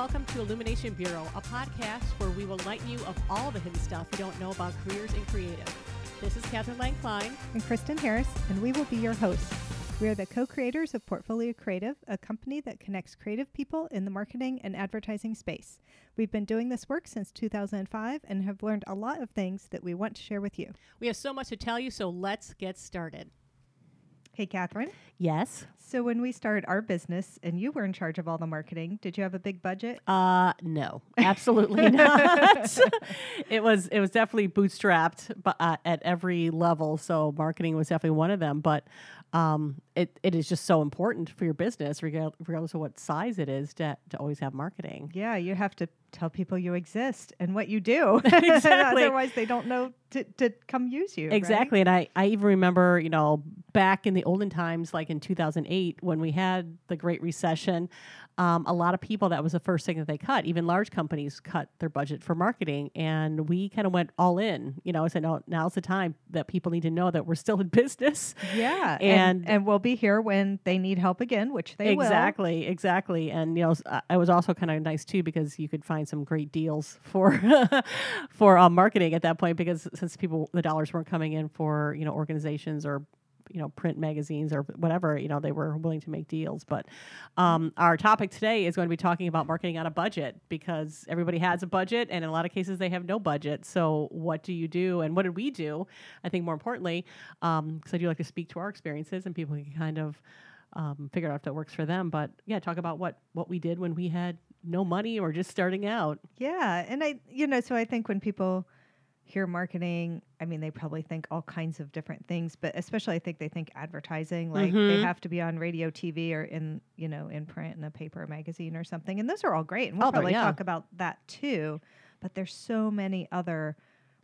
Hello, and, and welcome to Illumination Bureau, a podcast where we will enlighten you of all the hidden stuff you don't know about careers in creative. This is Catherine Lang Klein. and Kristen Harris, and we will be your hosts. We are the co creators of Portfolio Creative, a company that connects creative people in the marketing and advertising space. We've been doing this work since 2005 and have learned a lot of things that we want to share with you. We have so much to tell you, so let's get started. Hey, Catherine. Yes. So, when we started our business and you were in charge of all the marketing, did you have a big budget? Uh no, absolutely not. it was it was definitely bootstrapped, but uh, at every level. So marketing was definitely one of them. But um, it it is just so important for your business, regardless of what size it is, to to always have marketing. Yeah, you have to tell people you exist and what you do. Exactly. Otherwise, they don't know to, to come use you. right? Exactly. And I, I even remember, you know, back in the olden times, like in 2008, when we had the Great Recession, um, a lot of people, that was the first thing that they cut. Even large companies cut their budget for marketing. And we kind of went all in. You know, I said, no, now's the time that people need to know that we're still in business. Yeah, And- and and we'll be here when they need help again, which they will. exactly, exactly. And you know, uh, it was also kind of nice too because you could find some great deals for for uh, marketing at that point because since people the dollars weren't coming in for you know organizations or you know print magazines or whatever you know they were willing to make deals. But um, our topic today is going to be talking about marketing on a budget because everybody has a budget and in a lot of cases they have no budget. So what do you do and what did we do i think more importantly because i do like to speak to our experiences and people can kind of um, figure out if that works for them. But yeah talk about what what we did when we had no money or just starting out. Yeah, and I, you know, so I think when people hear marketing, I mean, they probably think all kinds of different things, but especially I think they think advertising, like they Mhm. have to be on radio, TV, or in, you know, in print in a paper magazine or something. And those are all great, and we'll Oh, probably yeah. talk about that too. But there's so many other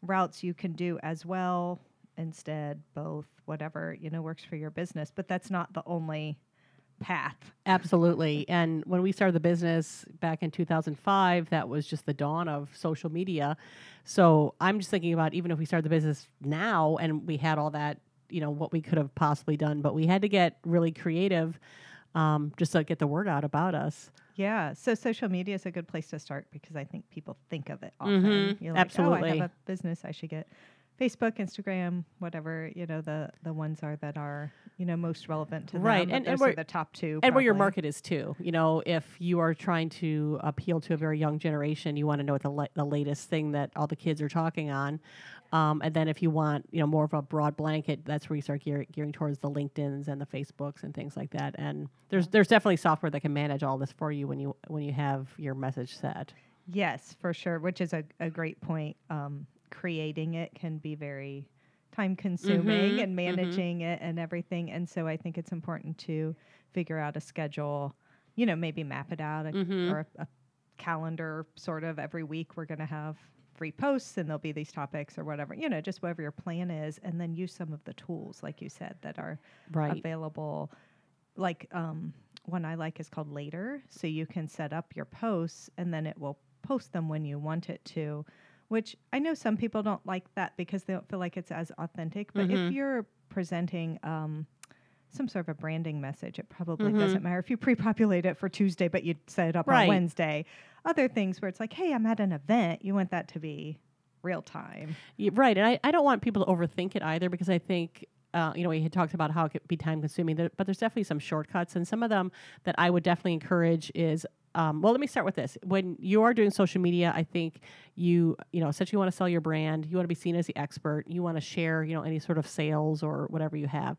routes you can do as well. Instead, both, whatever you know works for your business. But that's not the only path. Absolutely. And when we started the business back in 2005, that was just the dawn of social media. So I'm just thinking about even if we started the business now and we had all that, you know, what we could have possibly done, but we had to get really creative um, just to get the word out about us. Yeah, so social media is a good place to start because I think people think of it often. Mhm, You're like, oh, I absolutely. have a business. I should get Facebook, Instagram, whatever you know the the ones are that are you know most relevant to Right, them. and- and those where- the top two. and where your market is too. You know, if you are trying to appeal to a very young generation, you want to know what the, la- the latest thing that all the kids are talking on. Um, and then if you want, you know, more of a broad blanket, that's where you start gear, gearing towards the LinkedIn's and the Facebooks and things like that. And there's there's definitely software that can manage all this for you when you when you have your message set. Yes, for sure. Which is a, a great point. Um, creating it can be very time consuming Mhm, and managing it and everything. And so I think it's important to figure out a schedule. You know, maybe map it out a, Mhm. or a, a calendar sort of every week. We're going to have free posts and there'll be these topics or whatever. You know, just whatever your plan is, and then use some of the tools, like you said, that are Right. available. Like um, one I like is called Later, so you can set up your posts and then it will post them when you want it to. Which I know some people don't like that because they don't feel like it's as authentic. But Mhm. if you're presenting um, some sort of a branding message, it probably Mhm. doesn't matter if you pre-populate it for Tuesday, but you set it up Right. on Wednesday. Other things where it's like, hey, I'm at an event, you want that to be real time. Yeah, right. And I, I don't want people to overthink it either because I think, uh, you know, we had talked about how it could be time consuming, there- but there's definitely some shortcuts. And some of them that I would definitely encourage is, um, well, let me start with this. When you are doing social media, I think you, you know, essentially want to sell your brand. You want to be seen as the expert. You want to share, you know, any sort of sales or whatever you have.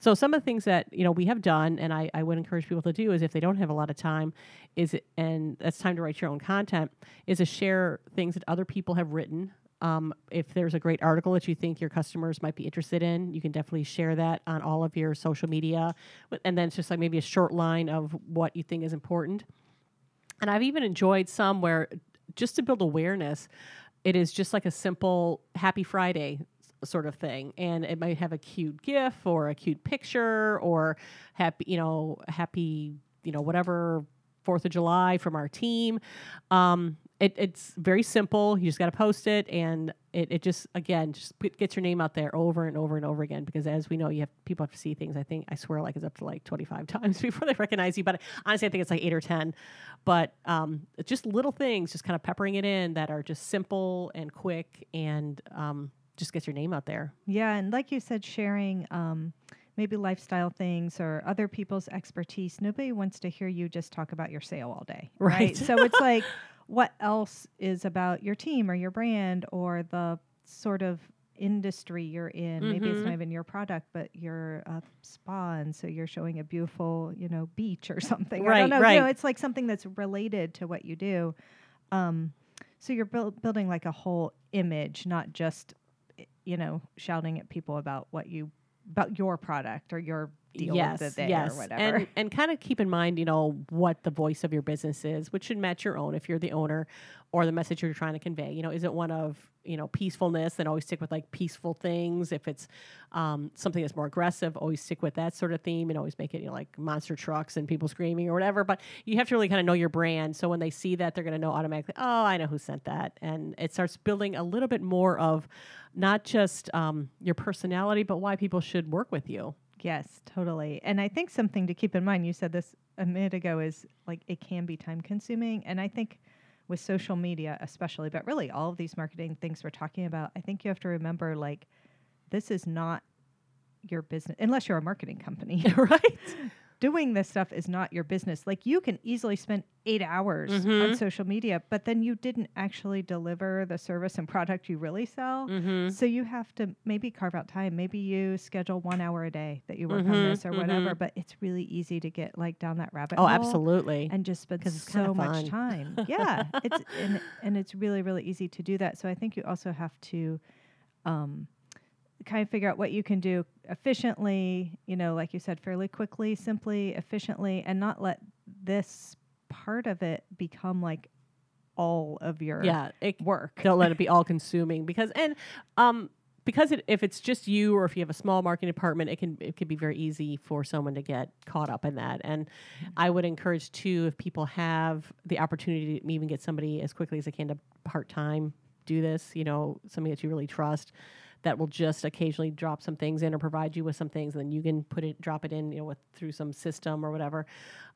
So some of the things that, you know, we have done and I, I would encourage people to do is if they don't have a lot of time, is it, and that's time to write your own content, is to share things that other people have written um, if there's a great article that you think your customers might be interested in, you can definitely share that on all of your social media. And then it's just like maybe a short line of what you think is important. And I've even enjoyed some where just to build awareness, it is just like a simple Happy Friday sort of thing. And it might have a cute GIF or a cute picture or happy, you know, happy, you know, whatever Fourth of July from our team. Um, it, it's very simple. You just got to post it, and it, it just again just put, gets your name out there over and over and over again because as we know you have people have to see things i think i swear like it's up to like 25 times before they recognize you but honestly i think it's like 8 or 10 but um, it's just little things just kind of peppering it in that are just simple and quick and um, just gets your name out there Yeah, and like you said, sharing um, maybe lifestyle things or other people's expertise. Nobody wants to hear you just talk about your sale all day, Right. so it's like, what else is about your team or your brand or the sort of industry you're in? Maybe it's not even your product, but you're a spa, and so you're showing a beautiful, you know, beach or something. I Right, don't know. You know, it's like something that's related to what you do. Um, so you're build, building like a whole image, not just you know shouting at people about what you about your product or your deal yes, the day yes. or whatever. And and kind of keep in mind, you know, what the voice of your business is, which should match your own if you're the owner, or the message you're trying to convey. You know, is it one of you know peacefulness? Then always stick with like peaceful things. If it's um, something that's more aggressive, always stick with that sort of theme, and always make it you know like monster trucks and people screaming or whatever. But you have to really kind of know your brand, so when they see that, they're going to know automatically. Oh, I know who sent that, and it starts building a little bit more of not just um, your personality, but why people should work with you. Yes, totally. And I think something to keep in mind, you said this a minute ago, is like it can be time consuming. And I think with social media, especially, but really all of these marketing things we're talking about, I think you have to remember like this is not your business unless you're a marketing company. right? Doing this stuff is not your business. Like you can easily spend eight hours on Mhm. social media, but then you didn't actually deliver the service and product you really sell. Mm-hmm. So you have to maybe carve out time. Maybe you schedule one hour a day that you work on Mhm, this or whatever. mhm. But it's really easy to get like down that rabbit hole. Oh, hole absolutely. and just spend so much time. yeah, it's and, and it's really really easy to do that. So I think you also have to um, kind of figure out what you can do efficiently. You know, like you said, fairly quickly, simply, efficiently, and not let this part of it become like all of your yeah, it, work. don't let it be all consuming because and um because it, if it's just you or if you have a small marketing department, it can it can be very easy for someone to get caught up in that. And I would encourage too if people have the opportunity to even get somebody as quickly as they can to part time do this. You know, somebody that you really trust that will just occasionally drop some things in or provide you with some things, and then you can put it drop it in you know with through some system or whatever.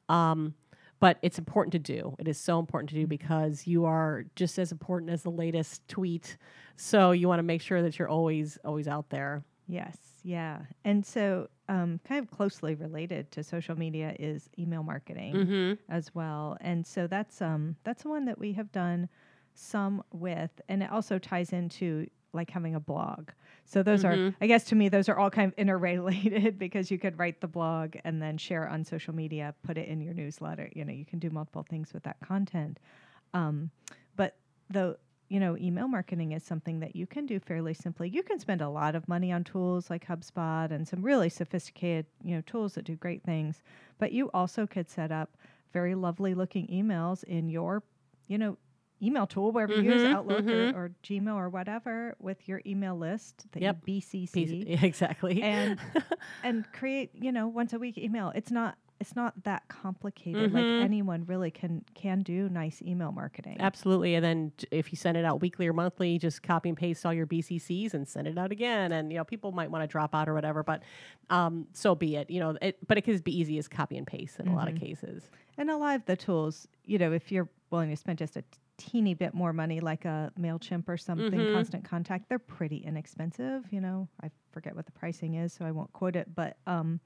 Um, but it's important to do. It is so important to do because you are just as important as the latest tweet. So you want to make sure that you're always always out there. Yes, yeah. And so, um, kind of closely related to social media is email marketing Mm-hmm. as well. And so that's um that's one that we have done some with, and it also ties into like having a blog. So those are, Mhm. I guess, to me, those are all kind of interrelated because you could write the blog and then share on social media, put it in your newsletter. You know, you can do multiple things with that content. Um, but the you know, email marketing is something that you can do fairly simply. You can spend a lot of money on tools like HubSpot and some really sophisticated, you know, tools that do great things. But you also could set up very lovely looking emails in your, you know, email tool, wherever you use Outlook mhm. or, or Gmail or whatever, with your email list that Yep. you BCC exactly. and and create, you know, once a week email. It's not it's not that complicated. Mhm. Like anyone really can can do nice email marketing. Absolutely. And then if you send it out weekly or monthly, just copy and paste all your BCCs and send it out again. And, you know, people might want to drop out or whatever, but um, so be it. You know, it, but it can be easy as copy and paste in a lot of Mhm. cases. And a lot of the tools, you know, if you're willing to spend just a t- teeny bit more money, like a MailChimp or something, Mhm. constant contact, they're pretty inexpensive. You know, I forget what the pricing is, so I won't quote it, but, um,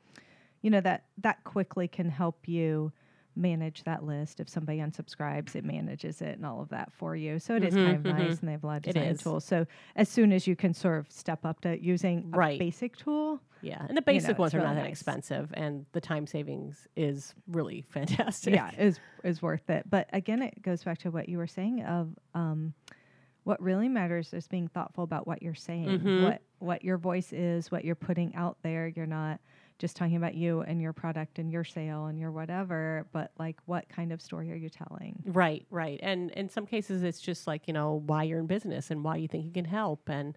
you know, that, that quickly can help you manage that list. If somebody unsubscribes, it manages it and all of that for you. So it is kind of Mhm, mhm. nice, and they have a lot of design tools. So as soon as you can sort of step up to using a basic tool, Yeah. And the basic it's ones are really not that expensive. And the time savings is really fantastic. yeah is is worth it but again it goes back to what you were saying of um what really matters is being thoughtful about what you're saying Mhm. what what your voice is what you're putting out there you're not just talking about you and your product and your sale and your whatever but like what kind of story are you telling Right, right. And in some cases, it's just like, you know, why you're in business and why you think you can help and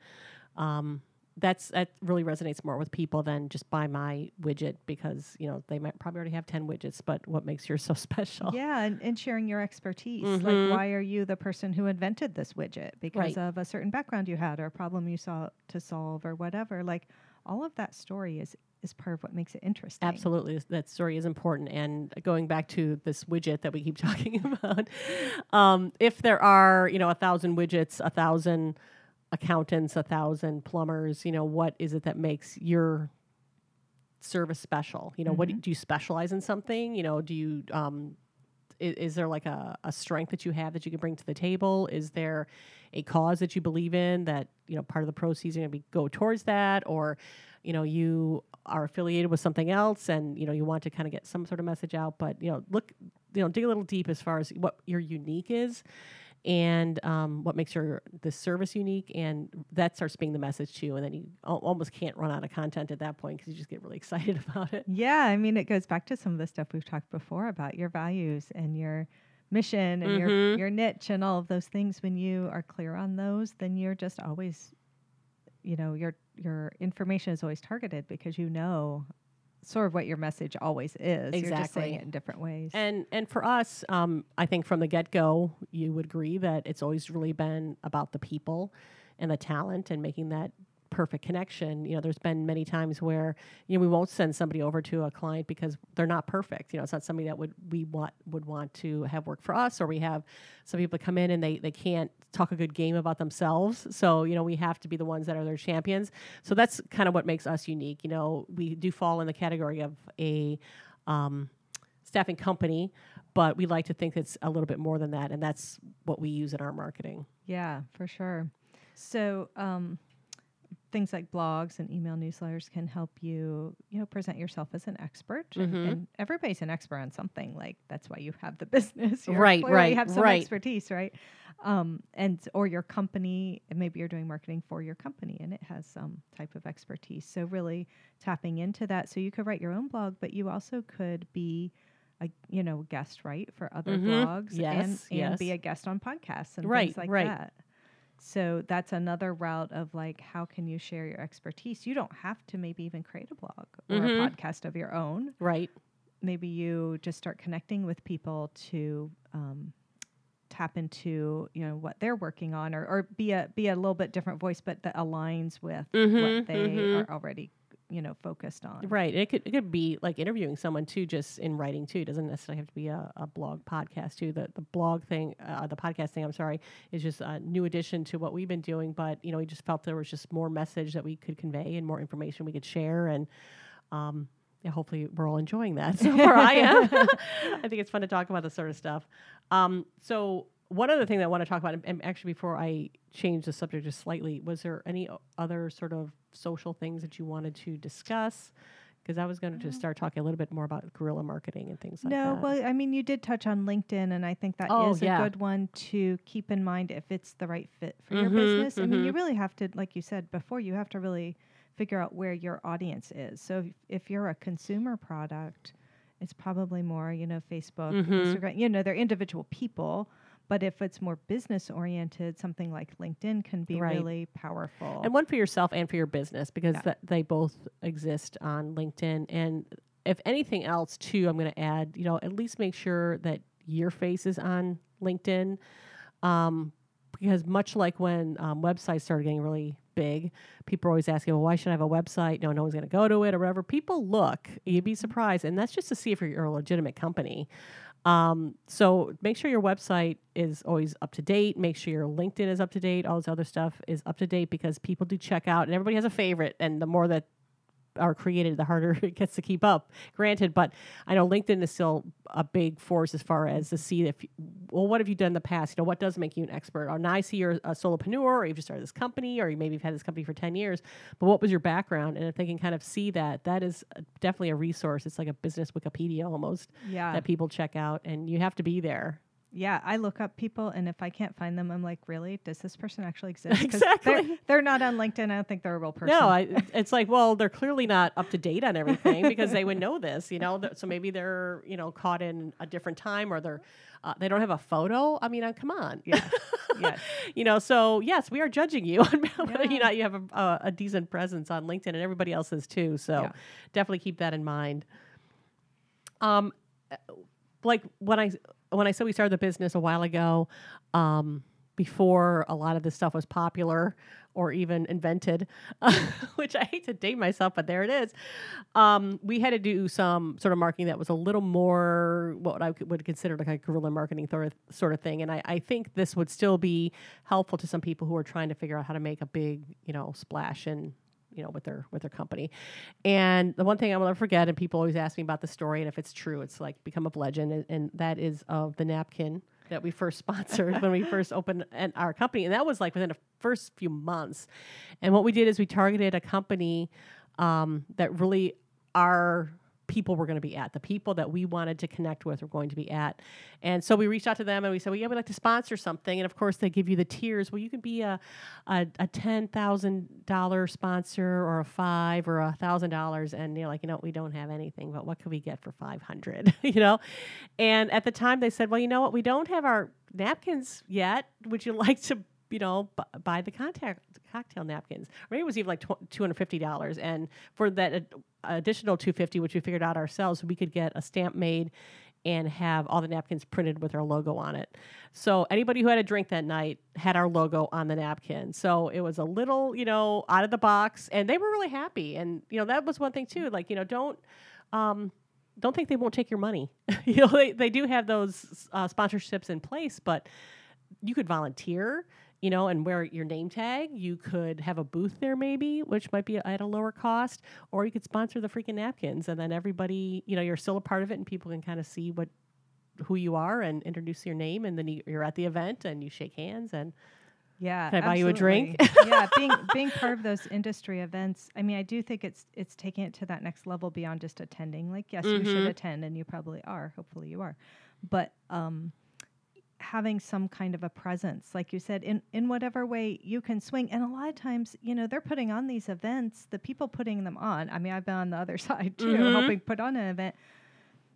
um, that's that really resonates more with people than just buy my widget because you know they might probably already have 10 widgets but what makes yours so special Yeah, and, and sharing your expertise. Mhm. Like, why are you the person who invented this widget? Right. Because of a certain background you had or a problem you saw to solve or whatever. Like, all of that story is is part of what makes it interesting. Absolutely, that story is important. And going back to this widget that we keep talking about, um, if there are you know a thousand widgets, a thousand accountants, a thousand plumbers, you know what is it that makes your service special? You know, what do, do you specialize in something? You know, do you um, is, is there like a, a strength that you have that you can bring to the table? Is there a cause that you believe in that you know part of the proceeds are going to be go towards that, or you know you are affiliated with something else and you know you want to kind of get some sort of message out, but you know look you know dig a little deep as far as what your unique is. And um, what makes your the service unique, and that starts being the message too. And then you al- almost can't run out of content at that point because you just get really excited about it. Yeah, I mean, it goes back to some of the stuff we've talked before about your values and your mission and your Mhm. your niche and all of those things. When you are clear on those, then you're just always, you know, your your information is always targeted because you know sort of what your message always is. Exactly. You're just saying it in different ways. And and for us, um, I think from the get go, you would agree that it's always really been about the people and the talent and making that perfect connection. You know, there's been many times where you know we won't send somebody over to a client because they're not perfect. You know, it's not somebody that would we want would want to have work for us, or we have some people come in and they they can't talk a good game about themselves. So you know, we have to be the ones that are their champions. So that's kind of what makes us unique. You know, we do fall in the category of a um, staffing company, but we like to think it's a little bit more than that, and that's what we use in our marketing. Yeah, for sure. So, um, things like blogs and email newsletters can help you, you know, present yourself as an expert. And, Mhm. and everybody's an expert on something. Like that's why you have the business. You're Right, right, have some right. expertise, right? Um, and or your company, maybe you're doing marketing for your company, and it has some type of expertise. So really tapping into that. So you could write your own blog, but you also could be. A, you know, guest right for other Mhm. blogs and, Yes, and be yes. a guest on podcasts and Right, things like right. that. So that's another route of like, how can you share your expertise? You don't have to maybe even create a blog or Mhm. a podcast of your own. Right. Maybe you just start connecting with people to um, tap into you know what they're working on, or, or be a be a little bit different voice, but that aligns with Mhm, what they mhm. are already you know focused on. Right. It could it could be like interviewing someone too, just in writing too. It doesn't necessarily have to be a, a blog podcast too. The the blog thing, uh, the podcast thing. I'm sorry, is just a new addition to what we've been doing. But you know, we just felt there was just more message that we could convey and more information we could share, and um, yeah, hopefully we're all enjoying that. So far, I am. I think it's fun to talk about this sort of stuff. Um, so one other thing that I want to talk about, and- actually before I change the subject just slightly, was there any other sort of social things that you wanted to discuss? Because I was going to just start talking a little bit more about guerrilla marketing and things like no, that. No, well, I mean, you did touch on LinkedIn, and I think that is Oh, a yeah. good one to keep in mind if it's the right fit for your Mhm, business. I mean, you mhm. really have to, like you said before, you have to really figure out where your audience is. So if, if you're a consumer product, it's probably more, you know, Facebook, Mhm. Instagram, you know, they're individual people. But if it's more business oriented, something like LinkedIn can be Right. really powerful. and one for yourself and for your business because Yeah. that they both exist on LinkedIn. And if anything else, too, I'm going to add, you know, at least make sure that your face is on LinkedIn. Um, because much like when um, websites started getting really big, people are always asking, well, why should I have a website? No, no one's going to go to it or whatever. People look, you'd be surprised. And that's just to see if you're a legitimate company. Um, so make sure your website is always up to date. Make sure your LinkedIn is up to date. All this other stuff is up to date because people do check out, and everybody has a favorite. And the more that are created, the harder it gets to keep up. Granted, but I know LinkedIn is still a big force as far as to see if, well, what have you done in the past? You know, what does make you an expert? Or now I see you're a solopreneur, or you've just started this company, or you maybe you've had this company for ten years. But what was your background? And if they can kind of see that, that is uh, definitely a resource. It's like a business Wikipedia almost yeah. that people check out, and you have to be there. Yeah, I look up people, and if I can't find them, I'm like, really? Does this person actually exist? Exactly. They're, they're not on LinkedIn. I don't think they're a real person. No, I, it's like, well, they're clearly not up to date on everything because they would know this, you know. So maybe they're, you know, caught in a different time or they're, uh, they don't have a photo. I mean, uh, come on, Yes. Yes. you know. So yes, we are judging you on whether or Yeah. not you have a, a, a decent presence on LinkedIn, and everybody else is too. So Yeah. definitely keep that in mind. Um, uh, like when I when I said we started the business a while ago, um, before a lot of this stuff was popular or even invented, which I hate to date myself, but there it is. Um, we had to do some sort of marketing that was a little more what I would consider like a guerrilla marketing sort of, thing. And I, I think this would still be helpful to some people who are trying to figure out how to make a big, you know, splash in you know with their with their company. And the one thing i will never forget and people always ask me about the story and if it's true it's like become a legend and, and that is of the napkin that we first sponsored when we first opened an, our company. And that was like within the first few months. And what we did is we targeted a company um, that really our people were going to be at the people that we wanted to connect with were going to be at. And so we reached out to them and we said well yeah we'd like to sponsor something. And of course they give you the tiers. Well you can be a, a, a $10000 sponsor or a five or a thousand dollars. And you're like you know we don't have anything but what could we get for 500 you know? And at the time they said well you know what? We don't have our napkins yet. Would you like to you know b- buy the contact cocktail napkins. Maybe it was even like tw- $250 and for that ad- additional 250 which we figured out ourselves we could get a stamp made and have all the napkins printed with our logo on it. So anybody who had a drink that night had our logo on the napkin. So it was a little you know out of the box. And they were really happy. And you know that was one thing too like you know don't um, don't think they won't take your money. You know they, they do have those uh, sponsorships in place but you could volunteer you know and wear your name tag you could have a booth there maybe which might be at a lower cost or you could sponsor the freaking napkins and then everybody you know you're still a part of it and people can kind of see what who you are and introduce your name and then you, you're at the event and you shake hands and Yeah. Can I buy you a drink? yeah, being being part of those industry events. I mean, I do think it's it's taking it to that next level beyond just attending. Like, yes, you should Mhm. attend, and you probably are. Hopefully, you are. But um, having some kind of a presence, like you said, in in whatever way you can swing. And a lot of times, you know, they're putting on these events. The people putting them on. I mean, I've been on the other side too, Mhm. helping put on an event.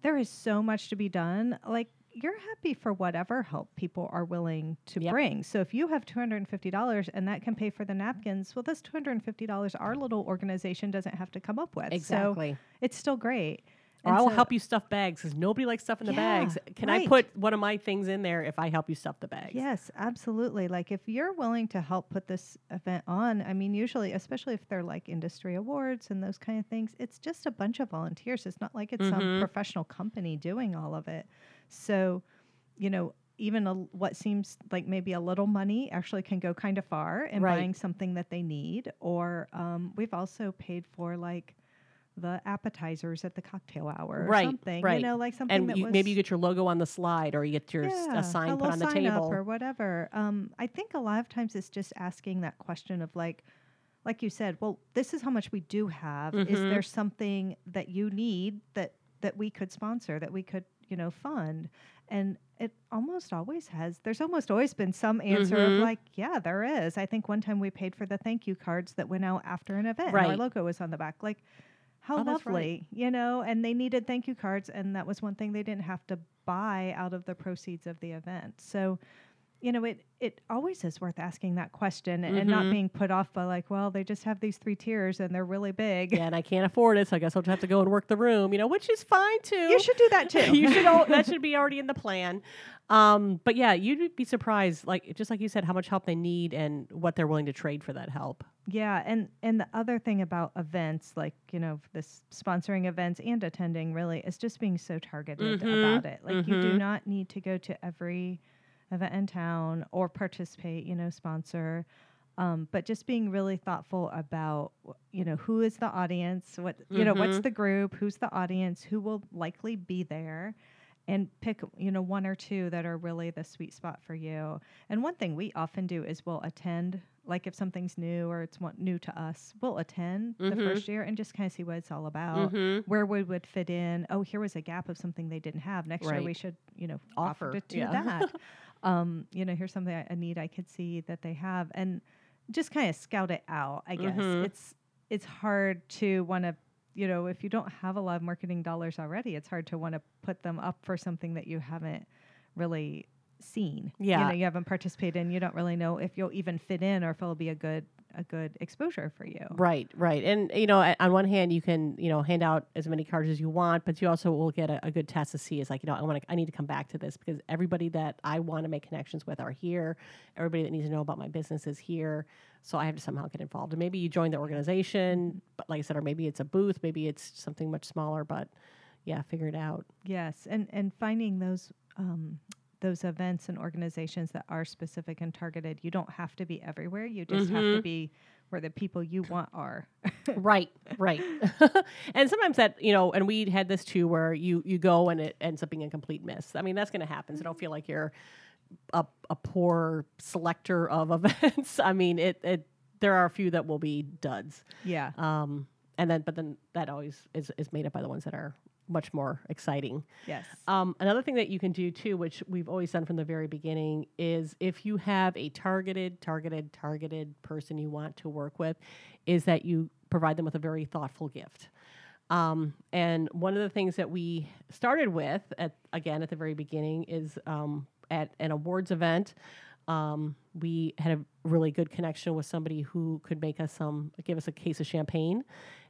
There is so much to be done. Like you're happy for whatever help people are willing to Yep. bring. So if you have $250 and that can pay for the napkins, well, this $250 our little organization doesn't have to come up with. So exactly it's still great. Or And I will so- help you stuff bags because nobody likes stuff in the Yeah, bags. Can I put one of my things in there if I help you stuff the bags? Yes, absolutely. Like if you're willing to help put this event on, I mean, usually, especially if they're like industry awards and those kind of things, it's just a bunch of volunteers. It's not like it's some Mhm. professional company doing all of it. So, you know, even a, what seems like maybe a little money actually can go kind of far in Right. buying something that they need. Or um, we've also paid for like the appetizers at the cocktail hour or Right, something. right. You know, like something and that you, was maybe you get your logo on the slide or you get your yeah, a sign put on the little sign up table. or whatever. Um, I think a lot of times it's just asking that question of like, like you said, well, this is how much we do have. Is Mhm. there something that you need that that we could sponsor, that we could, you know, fund? And it almost always has. There's almost always been some answer Mhm. of like, yeah, there is. I think one time we paid for the thank you cards that went out after an event. and our logo was on the back. Like, how Oh, that's right. lovely, you know? And they needed thank you cards, and that was one thing they didn't have to buy out of the proceeds of the event. So, you know, it it always is worth asking that question and not Mhm. being put off by like, well, they just have these three tiers and they're really big. yeah, and I can't afford it, so I guess I'll just have to go and work the room, you know, which is fine too. You should do that too. you should. al- that should be already in the plan. Um, but yeah, you'd be surprised, like just like you said, how much help they need and what they're willing to trade for that help. Yeah, and and the other thing about events, like you know, this sponsoring events and attending, really, is just being so targeted Mhm, about it. Like you do mhm. not need to go to every event in town or participate. You know, sponsor. Um, but just being really thoughtful about, you know, who is the audience, what, you know, what's Mhm. the group, who's the audience, who will likely be there, and pick you know one or two that are really the sweet spot for you and one thing we often do is we'll attend like if something's new or it's one, new to us we'll attend the Mhm. first year and just kind of see what it's all about Mhm. where we would fit in oh here was a gap of something they didn't have next year we should you know offer, Offer, to do yeah. that um you know here's something I- a need i could see that they have and just kind of scout it out i guess Mhm. it's it's hard to want to you know if you don't have a lot of marketing dollars already it's hard to want to put them up for something that you haven't really seen you Yeah. know you haven't participated in you don't really know if you'll even fit in or if it'll be a good a good exposure for you Right, right. And you know, on one hand, you can you know hand out as many cards as you want, but you also will get a, a good test to see. Is like you know, I want to, I need to come back to this because everybody that I want to make connections with are here. Everybody that needs to know about my business is here. So I have to somehow get involved. And maybe you join the organization, but like I said, or maybe it's a booth, maybe it's something much smaller. But yeah, figure it out. Yes, and and finding those um, those events and organizations that are specific and targeted. You don't have to be everywhere. You just have to Mhm. be where the people you want are. right right and sometimes that you know and we had this too where you you go and it ends up being a complete miss i mean that's going to happen so don't feel like you're a, a poor selector of events i mean it it there are a few that will be duds yeah, um and then but then that always is is made up by the ones that are much more exciting yes, um, another thing that you can do too, which we've always done from the very beginning, is if you have a targeted, targeted, targeted person you want to work with, is that you provide them with a very thoughtful gift. Um, and one of the things that we started with, at again at the very beginning, is um, at an awards event. Um, we had a really good connection with somebody who could make us some, give us a case of champagne,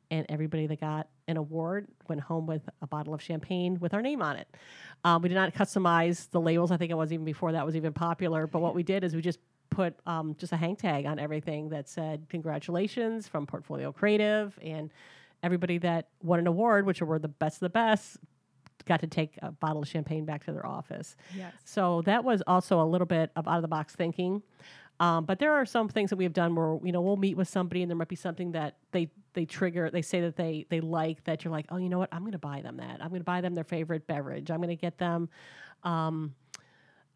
and everybody that got an award went home with a bottle of champagne with our name on it. Um, we did not customize the labels. I think it was even before that was even popular. But what we did is we just put um, just a hang tag on everything that said congratulations from Portfolio Creative and everybody that won an award, which were the best of the best, got to take a bottle of champagne back to their office. yes, So that was also a little bit of out of the box thinking. Um, but there are some things that we have done where you know we'll meet with somebody and there might be something that they they trigger they say that they they like that you're like oh you know what? I'm going to buy them that. I'm going to buy them their favorite beverage. I'm going to get them um,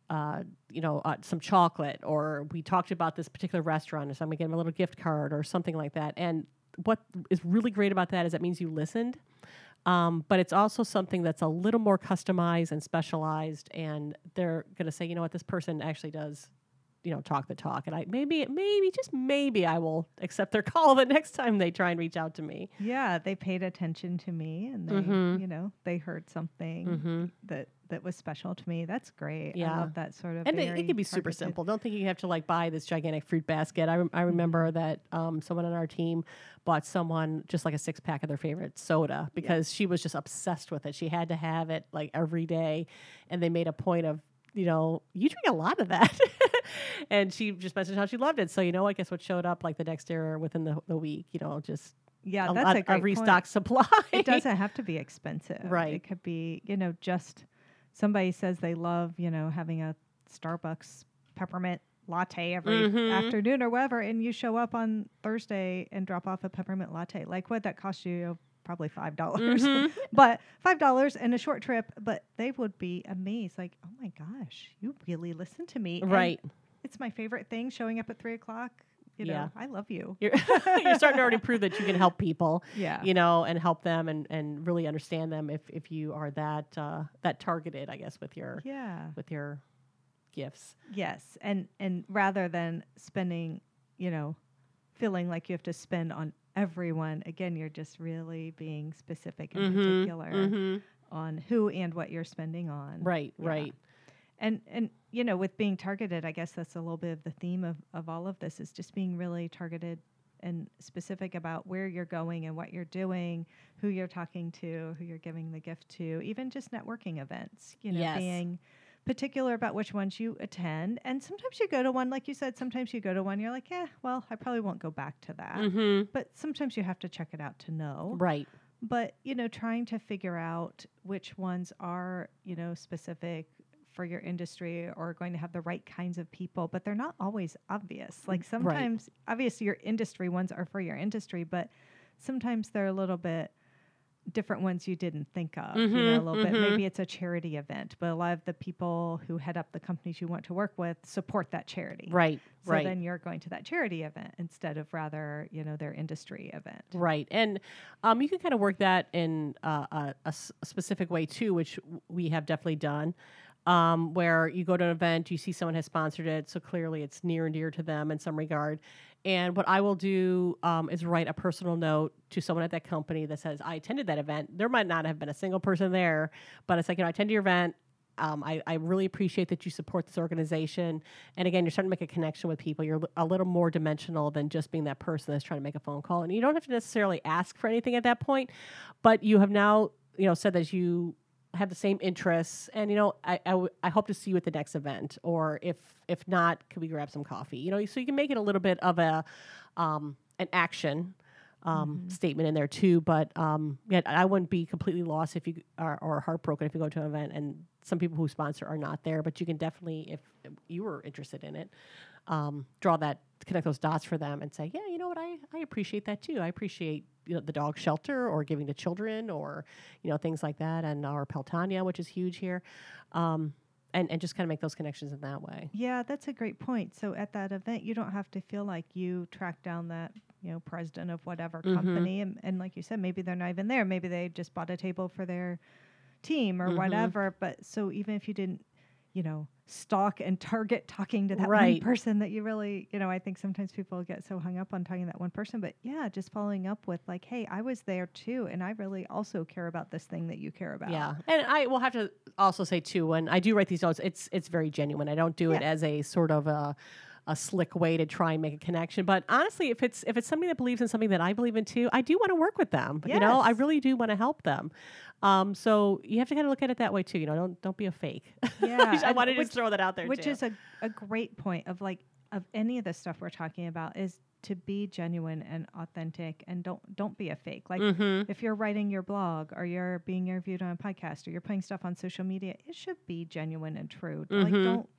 uh, you know uh, some chocolate or we talked about this particular restaurant so I'm going to get them a little gift card or something like that. And what is really great about that is that means you listened um, but it's also something that's a little more customized and specialized and they're going to say you know what? This person actually does you know talk the talk and i maybe maybe just maybe i will accept their call the next time they try and reach out to me yeah. They paid attention to me, and they, Mhm. you know, they heard something mm-hmm. that that was special to me. That's great. I Yeah. love that sort of. and it, it can be super simple don't think you have to like buy this gigantic fruit basket i, rem- I remember that um, someone on our team bought someone just like a six pack of their favorite soda because she was just obsessed with it she had to have it like every day and they made a point of you know you drink a lot of that and she just mentioned how she loved it so you know i guess what showed up like the next day or within the, the week you know just Yeah, a, that's lot- a great restock point. supply it doesn't have to be expensive. Right. It could be, you know, just somebody says they love, you know, having a Starbucks peppermint latte every Mhm. afternoon or whatever, and you show up on Thursday and drop off a peppermint latte. Like what that cost you probably five dollars. Mhm. but five dollars and a short trip, but they would be amazed, like, oh my gosh, you really listen to me. And right it's my favorite thing showing up at three o'clock. You know, Yeah. I love you. you're, you're starting to already prove that you can help people Yeah. you know, and help them and, and really understand them if, if you are that uh, that targeted, I guess, with your Yeah. with your gifts. Yes, and and rather than spending, you know, feeling like you have to spend on everyone, again, you're just really being specific and Mhm, particular mhm. on who and what you're spending on. Right, Yeah. right. And and you know, with being targeted, I guess that's a little bit of the theme of of all of this is just being really targeted and specific about where you're going and what you're doing, who you're talking to, who you're giving the gift to, even just networking events, you know, Yes. being particular about which ones you attend. And sometimes you go to one, like you said, sometimes you go to one, you're like, yeah, well, I probably won't go back to that. Mm-hmm. But sometimes you have to check it out to know. Right. But, you know, trying to figure out which ones are, you know, specific for your industry or going to have the right kinds of people, but they're not always obvious. Like sometimes, obviously, your industry ones are for your industry, but sometimes they're a little bit different ones you didn't think of. You know, a little bit. mhm. Maybe it's a charity event, but a lot of the people who head up the companies you want to work with support that charity. Right. So right. then you're going to that charity event instead of rather, you know, their industry event. Right, and um, you can kind of work that in uh, a, a s- a specific way too, which w- we have definitely done. Um, where you go to an event, you see someone has sponsored it, so clearly it's near and dear to them in some regard. And what I will do um, is write a personal note to someone at that company that says, "I attended that event. There might not have been a single person there, but it's like you know, I attended your event. Um, I, I really appreciate that you support this organization. And again, you're starting to make a connection with people. You're a little more dimensional than just being that person that's trying to make a phone call. And you don't have to necessarily ask for anything at that point, but you have now, you know, said that you have the same interests. And you know, I, I, w- I hope to see you at the next event, or if if not, could we grab some coffee? You know, so you can make it a little bit of a um, an action um, statement in there too. But um, yeah, I wouldn't be completely lost if you are or heartbroken if you go to an event and some people who sponsor are not there. But you can definitely, if you were interested in it, um, draw that connect those dots for them and say, yeah, you know what, I I appreciate that too. I appreciate you know, the dog shelter or giving to children or you know things like that, and our Pelotonia, which is huge here. Um, and, and just kind of make those connections in that way. Yeah, that's a great point. So at that event, you don't have to feel like you track down that, you know, president of whatever Mhm. company. And, and like you said, maybe they're not even there. Maybe they just bought a table for their team or Mhm. whatever. But so even if you didn't, you know, stalk and target talking to that one person that you really, you know, I think sometimes people get so hung up on talking to that one person. But yeah, just following up with like, hey, I was there too. And I really also care about this thing that you care about. Yeah, and I will have to also say too, when I do write these notes, it's it's very genuine. I don't do it as a sort of a a slick way to try and make a connection. But honestly, if it's if it's somebody that believes in something that I believe in too, I do want to work with them. You know, I really do want to help them. Um, so you have to kind of look at it that way too. You know, don't don't be a fake. Yeah, I wanted to which- just throw that out there. which too. is a, a great point of like of any of the stuff we're talking about is to be genuine and authentic and don't don't be a fake like Mhm. if you're writing your blog or you're being interviewed on a podcast or you're putting stuff on social media it should be genuine and true like Mhm. don't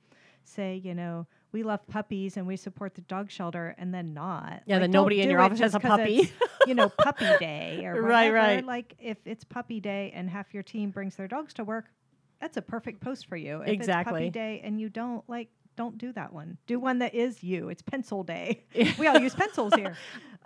say you know we love puppies and we support the dog shelter and then not Yeah, Like, then nobody in your office has a puppy. you know puppy day or Right, whatever. right. like if it's puppy day and half your team brings their dogs to work that's a perfect post for you. If it's Exactly. puppy day and you don't like, don't do that one. Do one that is you. It's pencil day. we all use pencils here.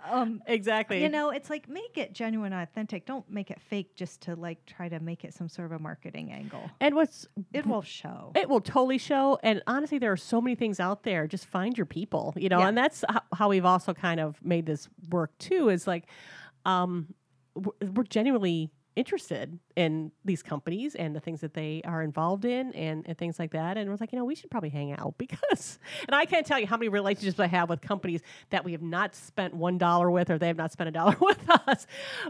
Um, exactly. you know, it's like make it genuine, authentic. Don't make it fake just to like try to make it some sort of a marketing angle. and what's It will show. It will totally show. And honestly, there are so many things out there. Just find your people, you know, Yeah. and that's ho- how we've also kind of made this work too. Is like, um, we're, we're genuinely interested in these companies and the things that they are involved in and, and things like that. And we're like, you know, we should probably hang out because, and I can't tell you how many relationships I have with companies that we have not spent one dollar with or they have not spent a dollar with us.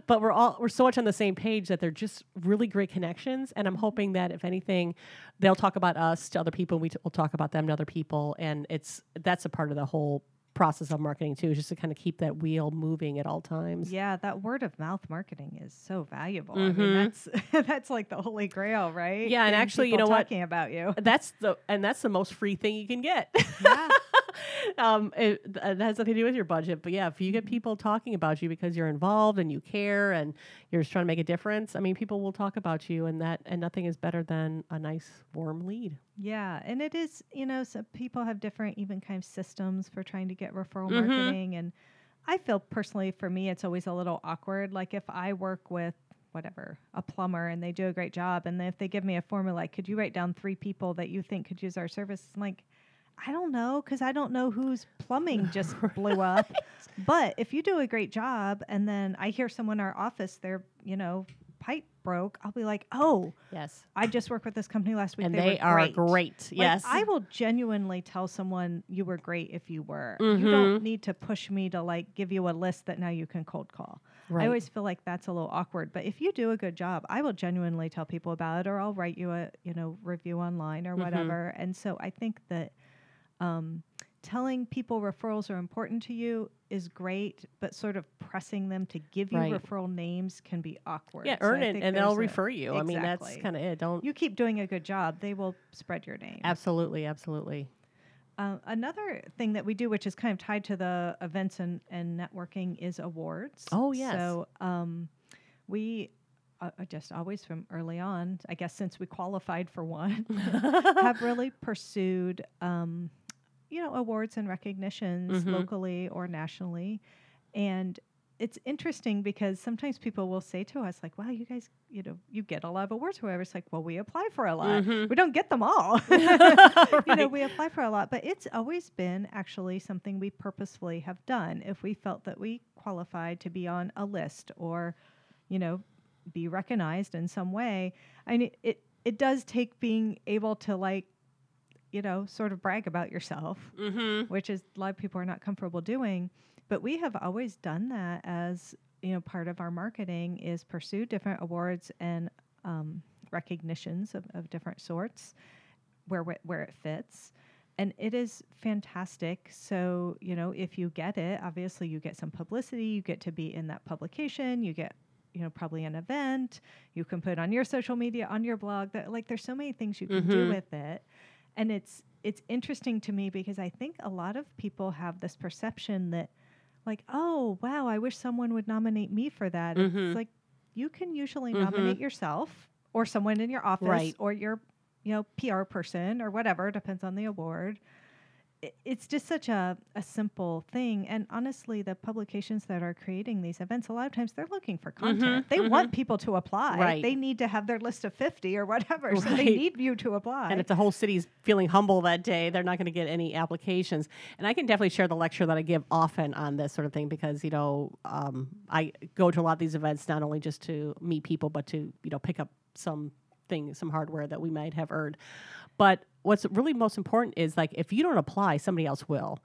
But we're all, we're so much on the same page that they're just really great connections. And I'm hoping that if anything, they'll talk about us to other people. And we t- will talk about them to other people. And it's, that's a part of the whole process of marketing too, is just to kind of keep that wheel moving at all times. yeah, that word of mouth marketing is so valuable. I mean, Mhm. that's that's like the holy grail, right? Yeah, and Getting actually, you know what? talking about you. That's the and that's the most free thing you can get. Yeah. um, it, it has nothing to do with your budget, but yeah, if you get people talking about you because you're involved and you care and you're just trying to make a difference, I mean, people will talk about you, and that and nothing is better than a nice warm lead. Yeah, and it is, you know, so people have different even kind of systems for trying to get referral Mhm. marketing and I feel personally for me it's always a little awkward like if I work with whatever, a plumber and they do a great job and then if they give me a formula like could you write down 3 people that you think could use our service? I'm like I don't know cuz I don't know whose plumbing just blew up. But if you do a great job and then I hear someone in our office they're, you know, pipe broke, I'll be like, "Oh, Yes, I just worked with this company last week. and they, they, are great. great. Like, yes, I will genuinely tell someone you were great if you were. You Mhm. don't need to push me to like give you a list that now you can cold call. right. I always feel like that's a little awkward, but if you do a good job, I will genuinely tell people about it or I'll write you a, you know, review online or Mhm. whatever. And so I think that um telling people referrals are important to you is great, but sort of pressing them to give you Right. referral names can be awkward. yeah, So I earn it, think and they'll a- refer you. I mean, that's kind of it. Don't you keep doing a good job, they will spread your name. absolutely, absolutely. Uh, another thing that we do, which is kind of tied to the events and, and networking, is awards. Oh, yes. So um, we uh, uh, just always from early on, I guess since we qualified for one, have really pursued, um, you know, awards and recognitions Mhm. locally or nationally. And it's interesting because sometimes people will say to us, like, wow, you guys, you know, you get a lot of awards, or whatever. It's like, well, we apply for a lot. Mhm. We don't get them all. you know, we apply for a lot, but it's always been actually something we purposefully have done. If we felt that we qualified to be on a list or, you know, be recognized in some way, I mean, it it does take being able to like, you know, sort of brag about yourself, Mm-hmm. which is a lot of people are not comfortable doing. But we have always done that as you know part of our marketing is pursue different awards and um, recognitions of, of different sorts where where it fits and it is fantastic so you know if you get it obviously you get some publicity you get to be in that publication you get you know probably an event you can put on your social media on your blog that like there's so many things you can do Mhm. with it and it's it's interesting to me because i think a lot of people have this perception that like oh wow i wish someone would nominate me for that Mhm. it's like you can usually Mhm. nominate yourself or someone in your office Right. or your you know PR person or whatever depends on the award. It's just such a, a simple thing. And honestly, the publications that are creating these events, a lot of times they're looking for content. Mhm, they mhm. want people to apply. Right. They need to have their list of 50 or whatever. So they need you to apply. And if the whole city's feeling humble that day, they're not going to get any applications. And I can definitely share the lecture that I give often on this sort of thing because, you know, um, I go to a lot of these events not only just to meet people, but to, you know, pick up some thing, some hardware that we might have earned. But what's really most important is like if you don't apply, somebody else will.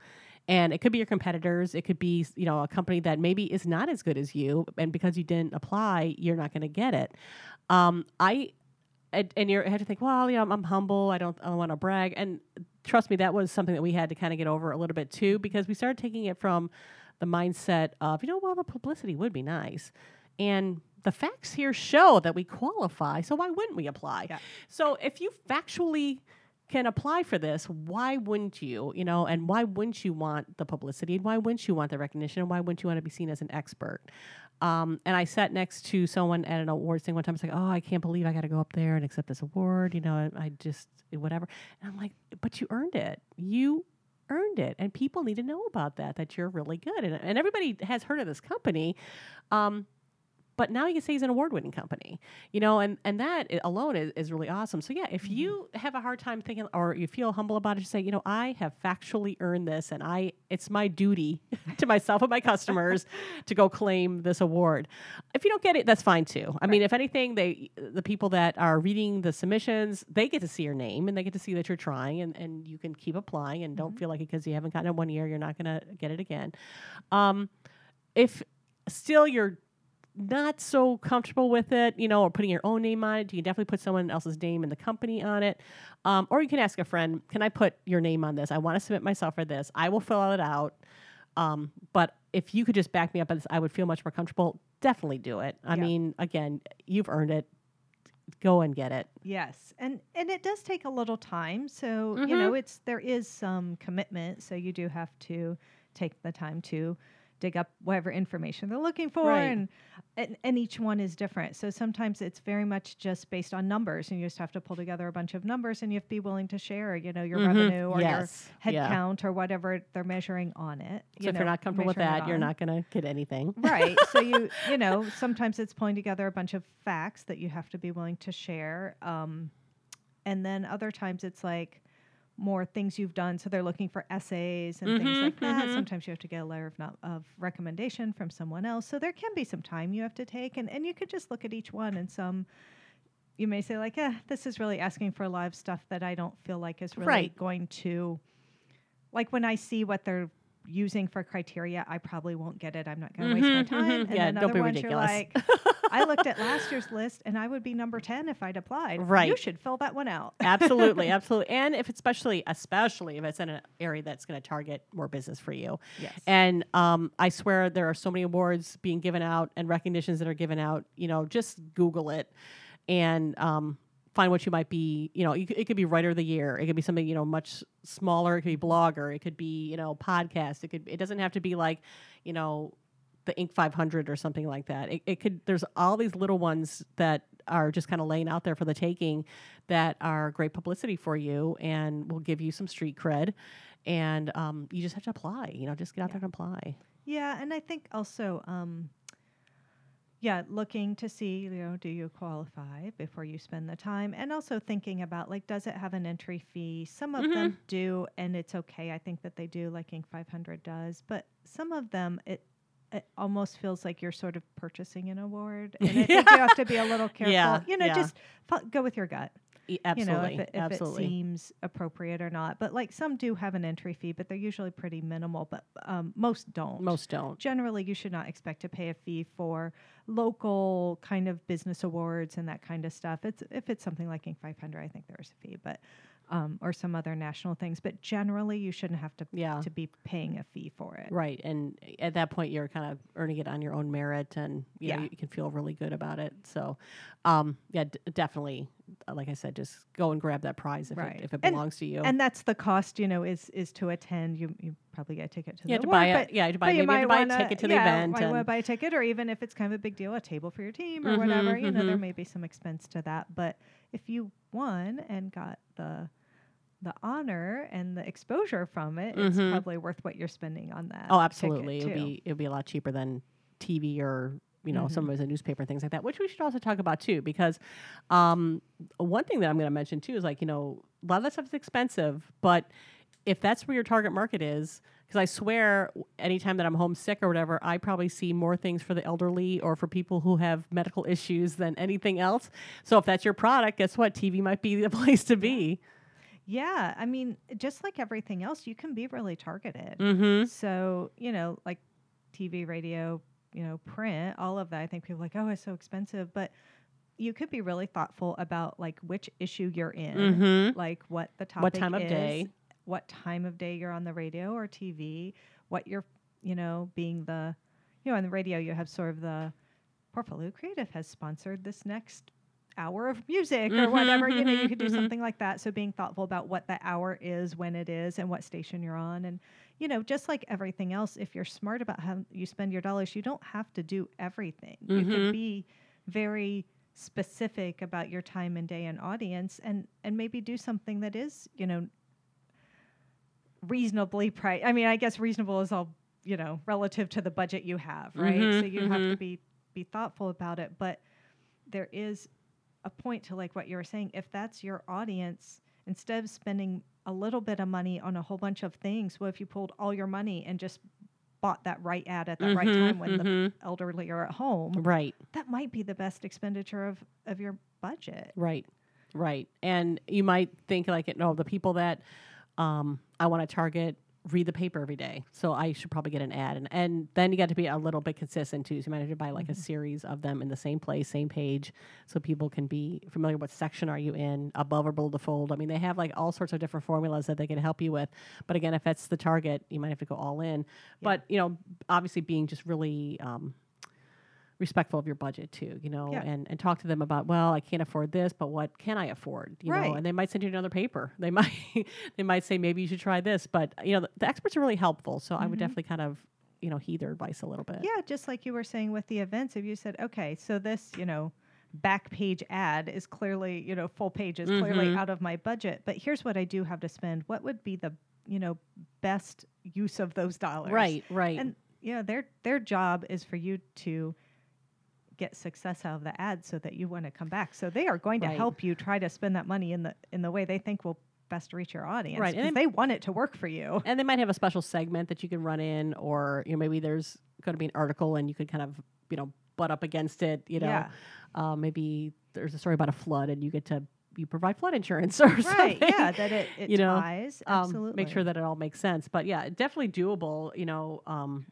And it could be your competitors. It could be, you know, a company that maybe is not as good as you, and because you didn't apply, you're not going to get it. Um, I and, and you have to think, well, you know, I'm, I'm humble. I don't, I don't want to brag. And trust me, that was something that we had to kind of get over a little bit too, because we started taking it from the mindset of, you know, well, the publicity would be nice, and the facts here show that we qualify. So why wouldn't we apply? Yeah. So if you factually can apply for this, why wouldn't you? You know, and why wouldn't you want the publicity? And why wouldn't you want the recognition? And why wouldn't you want to be seen as an expert? Um, and I sat next to someone at an awards thing one time. It's like, oh, I can't believe I got to go up there and accept this award. You know, and I just whatever. And I'm like, but you earned it. You earned it, and people need to know about that. That you're really good, and, and everybody has heard of this company. Um, but now you can say he's an award-winning company, you know, and and that alone is, is really awesome. So yeah, if you have a hard time thinking or you feel humble about it, just say, you know, I have factually earned this, and I it's my duty to myself and my customers to go claim this award. If you don't get it, that's fine too. I mean, if anything, they the people that are reading the submissions, they get to see your name and they get to see that you're trying, and and you can keep applying, and don't feel like because you haven't gotten it one year, you're not going to get it again. Um, if still you're not so comfortable with it, you know, or putting your own name on it, you can definitely put someone else's name in the company on it. Um, or you can ask a friend, can I put your name on this? I want to submit myself for this. I will fill it out. Um, but if you could just back me up on this, I would feel much more comfortable. Definitely do it. I Yeah. mean, again, you've earned it. Go and get it. Yes, and and it does take a little time. So Mm-hmm. you know, it's there is some commitment. So you do have to take the time to dig up whatever information they're looking for, Right. and, and and each one is different. So sometimes it's very much just based on numbers, and you just have to pull together a bunch of numbers, and you have to be willing to share, you know, your Mhm. revenue or Yes. your headcount Yeah. or whatever they're measuring on it. So you if know, you're not comfortable with that, you're not going to get anything. right so you you know sometimes it's pulling together a bunch of facts that you have to be willing to share um, and then other times it's like more things you've done so they're looking for essays and things Mhm, like that mhm. sometimes you have to get a letter of, not, of recommendation from someone else so there can be some time you have to take and, and you could just look at each one and some you may say like eh, this is really asking for a lot of stuff that i don't feel like is really Right. going to like when i see what they're using for criteria i probably won't get it i'm not going to waste my Mhm, time mhm. and Yeah, then don't be ones ridiculous. you're like i looked at last year's list and i would be number 10 if i'd applied Right, you should fill that one out absolutely, absolutely. And if it's especially, especially if it's in an area that's going to target more business for you. yes And um, I swear there are so many awards being given out and recognitions that are given out. You know, just Google it and um, find what you might be. You know, it could be writer of the year. It could be something you know much smaller. It could be blogger. It could be you know podcast. It could. It doesn't have to be like you know the Inc. 500 or something like that. It, it could. There's all these little ones that are just kind of laying out there for the taking, that are great publicity for you and will give you some street cred. And um, you just have to apply. You know, just get out Yeah. there and apply. Yeah, and I think also, um, yeah, looking to see, you know, do you qualify before you spend the time, and also thinking about like, does it have an entry fee? Some of mm-hmm. them do, and it's okay. I think that they do, like Inc. 500 does, but some of them it. It almost feels like you're sort of purchasing an award, and I think you have to be a little careful. Yeah, you know, yeah. just fo- go with your gut. Absolutely, you know, if, it, if absolutely. it seems appropriate or not. But like some do have an entry fee, but they're usually pretty minimal. But um, most don't. Most don't. generally, you should not expect to pay a fee for local kind of business awards and that kind of stuff. It's if it's something like Inc. 500, I think there is a fee, but um, or some other national things. But generally, you shouldn't have to Yeah. to be paying a fee for it. Right, and at that point, you're kind of earning it on your own merit, and you know, Yeah. you can feel really good about it. So, um, yeah, d- definitely. uh, Like I said, just go and grab that prize if Right. it, if it And- belongs to you. And that's the cost, you know, is is to attend. You you probably get a ticket to you the have to award, buy but yeah, you to buy you maybe to might buy wanna, a ticket to the event. Might and- buy a ticket, or even if it's kind of a big deal, a table for your team or Mhm, whatever. You know, there mhm. may be some expense to that. But if you won and got the the honor and the exposure from it, it's Mhm. probably worth what you're spending on that. oh, absolutely, it would too. be it would be a lot cheaper than TV or you know some Mhm. of the newspaper things like that. Which we should also talk about too, because um, one thing that I'm going to mention too is like you know a lot of that stuff is expensive, but if that's where your target market is, because I swear, anytime that I'm homesick or whatever, I probably see more things for the elderly or for people who have medical issues than anything else. So if that's your product, guess what? TV might be the place to be. Yeah, I mean, just like everything else, you can be really targeted. Mm-hmm. So, you know, like TV, radio, you know, print, all of that. I think people are like, oh, it's so expensive. But you could be really thoughtful about like which issue you're in, Mm-hmm. like what the topic What time of is, day? what time of day you're on the radio or TV, what you're, you know, being the, you know, on the radio, you have sort of the Portfolio Creative has sponsored this next hour of music or Mhm, whatever. You know, you could do mhm. something like that. So being thoughtful about what the hour is, when it is, and what station you're on. And, you know, just like everything else, if you're smart about how you spend your dollars, you don't have to do everything. You can be very specific about your time and day and audience and and maybe do something that is, you know, reasonably priced. I mean, I guess reasonable is all, you know, relative to the budget you have, right? So you have to be be thoughtful about it, but there is a point to like what you were saying. If that's your audience, instead of spending a little bit of money on a whole bunch of things, what if you pulled all your money and just bought that right ad at the right Mhm, time when the mhm. elderly are at home? Right. That might be the best expenditure of of your budget. Right, right. And you might think like, no, the people that um, I want to target read the paper every day, so I should probably get an ad. And and then you got to be a little bit consistent too. So you might have to buy like a series of them in the same place, same page, so people can be familiar. What section are you in, above or below the fold? I mean, they have like all sorts of different formulas that they can help you with. But again, if that's the target, you might have to go all in. But you know, obviously being just really um, respectful of your budget too, you know, Yeah. and, and talk to them about, well, I can't afford this, but what can I afford? You know, and they might send you another paper. They might they might say maybe you should try this, but you know, the, the experts are really helpful. So I would Mhm. definitely kind of, you know, heed their advice a little bit. Yeah, just like you were saying with the events, if you said, okay, so this, you know, back page ad is clearly, you know, full page is clearly Mhm. out of my budget, but here's what I do have to spend. What would be the, you know, best use of those dollars? Right, right. And you know, their their job is for you to get success out of the ad so that you want to come back. So they are going to help you try to spend that money in the in the way they think will best reach your audience. Right, and they want it to work for you. and they might have a special segment that you can run in, or you know, maybe there's going to be an article and you could kind of, you know, butt up against it. You know, Yeah. uh, maybe there's a story about a flood and you get to you provide flood insurance or Right. something. Yeah, that it, it you know, ties. um, Absolutely. make sure that it all makes sense. But yeah, definitely doable. You know, um,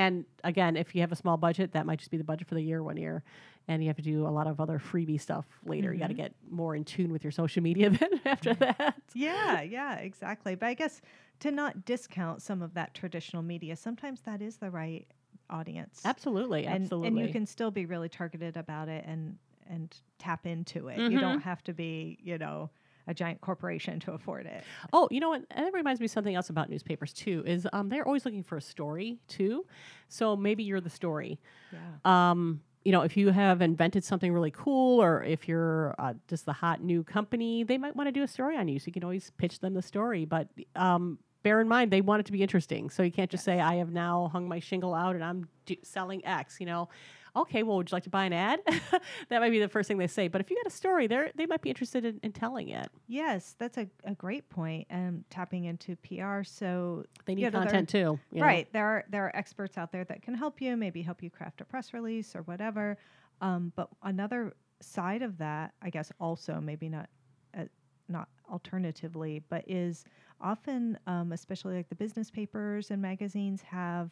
and again, if you have a small budget, that might just be the budget for the year one year, and you have to do a lot of other freebie stuff later. You got to get more in tune with your social media then after that. Yeah, yeah, exactly. But I guess to not discount some of that traditional media, sometimes that is the right audience. Absolutely, and, absolutely. And you can still be really targeted about it and and tap into it. Mhm. You don't have to be, you know, a giant corporation to afford it. Oh, you know what? And it reminds me of something else about newspapers too. Is um, they're always looking for a story too. So maybe you're the story. Yeah. Um, you know, if you have invented something really cool, or if you're uh, just the hot new company, they might want to do a story on you. So you can always pitch them the story. But um, bear in mind, they want it to be interesting. So you can't just Yes. say, "I have now hung my shingle out and I'm do- selling X." You know. Okay, well, would you like to buy an ad? that might be the first thing they say. But if you got a story, they they might be interested in, in telling it. Yes, that's a, a great point. And tapping into PR. So They need Yeah, they're- content too. you know? Right. There are there are experts out there that can help you, maybe help you craft a press release or whatever. Um, but another side of that, I guess, also maybe not uh, not alternatively, but is often, um, especially like the business papers and magazines have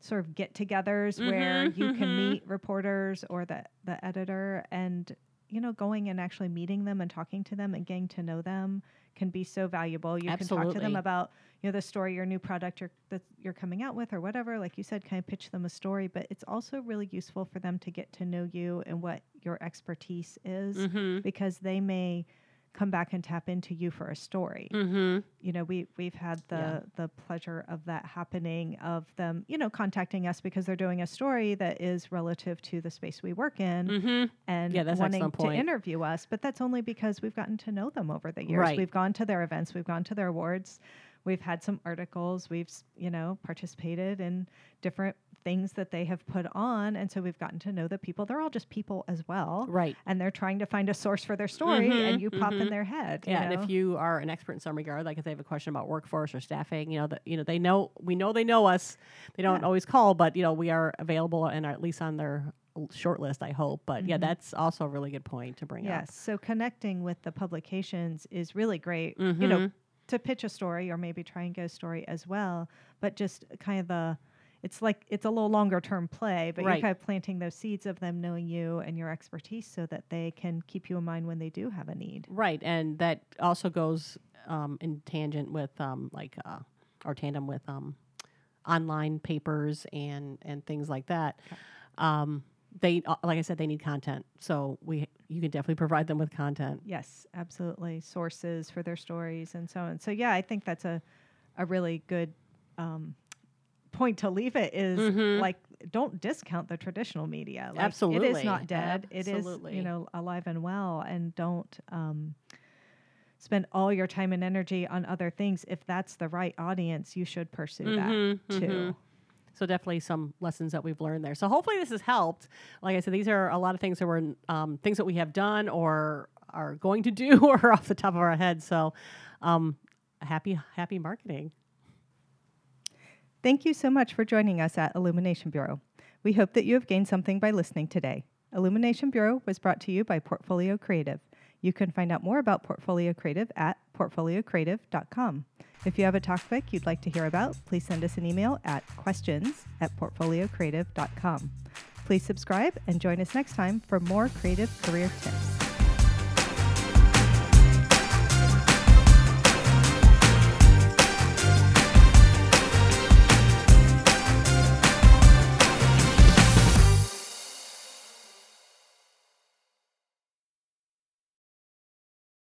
sort of get-togethers where Mhm, you can mhm. meet reporters or the the editor and you know going and actually meeting them and talking to them and getting to know them can be so valuable you can talk to them about you know the story your new product you're, that you're coming out with or whatever like you said kind of pitch them a story but it's also really useful for them to get to know you and what your expertise is Mm-hmm. because they may come back and tap into you for a story Mm-hmm. you know we we've had the Yeah. the pleasure of that happening of them you know contacting us because they're doing a story that is relative to the space we work in Mm-hmm. and Yeah, wanting to interview us but that's only because we've gotten to know them over the years Right. we've gone to their events we've gone to their awards we've had some articles we've you know participated in different things that they have put on and so we've gotten to know the people they're all just people as well Right. and they're trying to find a source for their story and Mhm, you pop in mhm. their head you Yeah, and if you are an expert in some regard, like if they have a question about workforce or staffing, you know that you know they know we know they know us. They don't Yeah. always call, but you know we are available and are at least on their short list. I hope. But yeah, Mhm. that's also a really good point to bring up. Yes. So connecting with the publications is really great. You know, Mhm. To pitch a story or maybe try and get a story as well, but just kind of the it's like it's a little longer term play, but Right. you're kind of planting those seeds of them knowing you and your expertise so that they can keep you in mind when they do have a need. Right, and that also goes um, in tangent with um, like uh, or tandem with um, online papers and and things like that. Okay. Um, they uh, like I said, they need content, so we you can definitely provide them with content. Yes, absolutely. Sources for their stories and so on. So yeah, I think that's a a really good um, point to leave it is Mhm. like don't discount the traditional media. Like, Absolutely. is not dead. It is you know alive and well, and don't um, spend all your time and energy on other things. If that's the right audience, you should pursue Mhm, that too. So definitely some lessons that we've learned there. So hopefully this has helped. Like I said, these are a lot of things that were um, things that we have done or are going to do or off the top of our head. So um, happy happy marketing. Thank you so much for joining us at Illumination Bureau. We hope that you have gained something by listening today. Illumination Bureau was brought to you by Portfolio Creative. You can find out more about Portfolio Creative at portfoliocreative.com. If you have a topic you'd like to hear about, please send us an email at questions at portfoliocreative.com. Please subscribe and join us next time for more creative career tips.